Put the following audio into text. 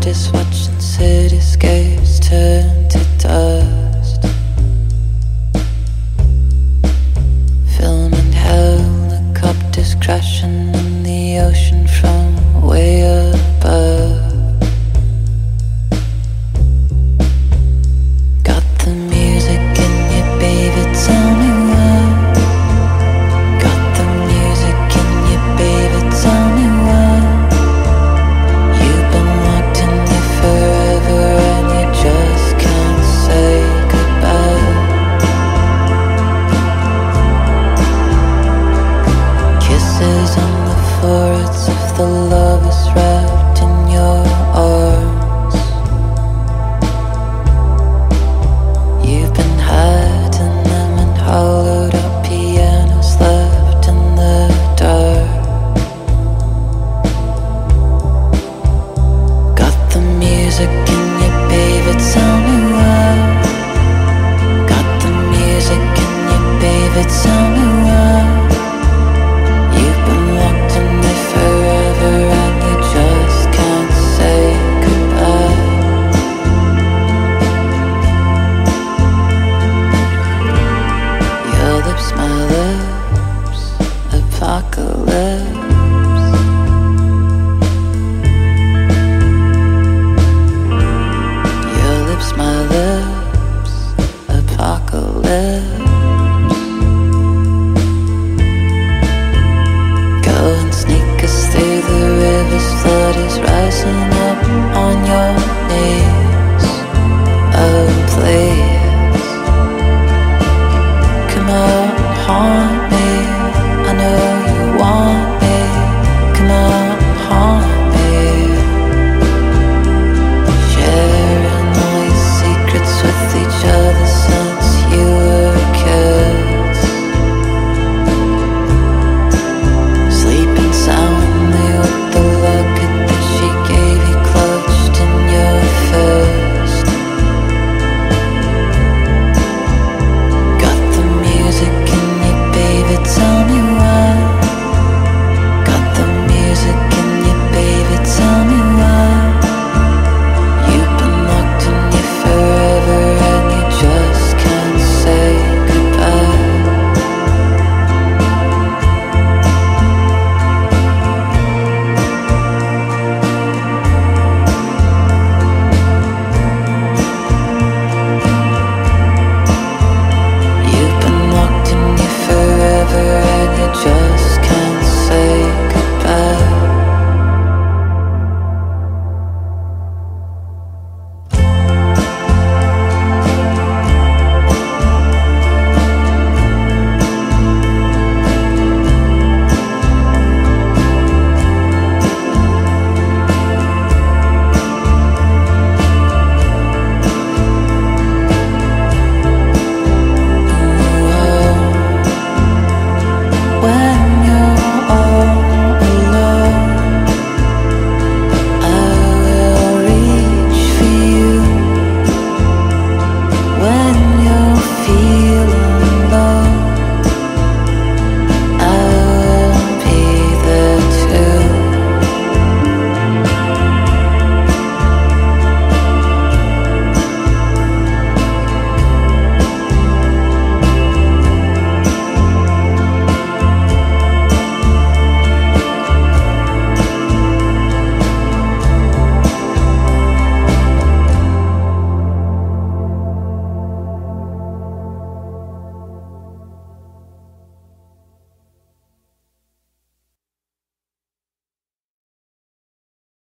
it is what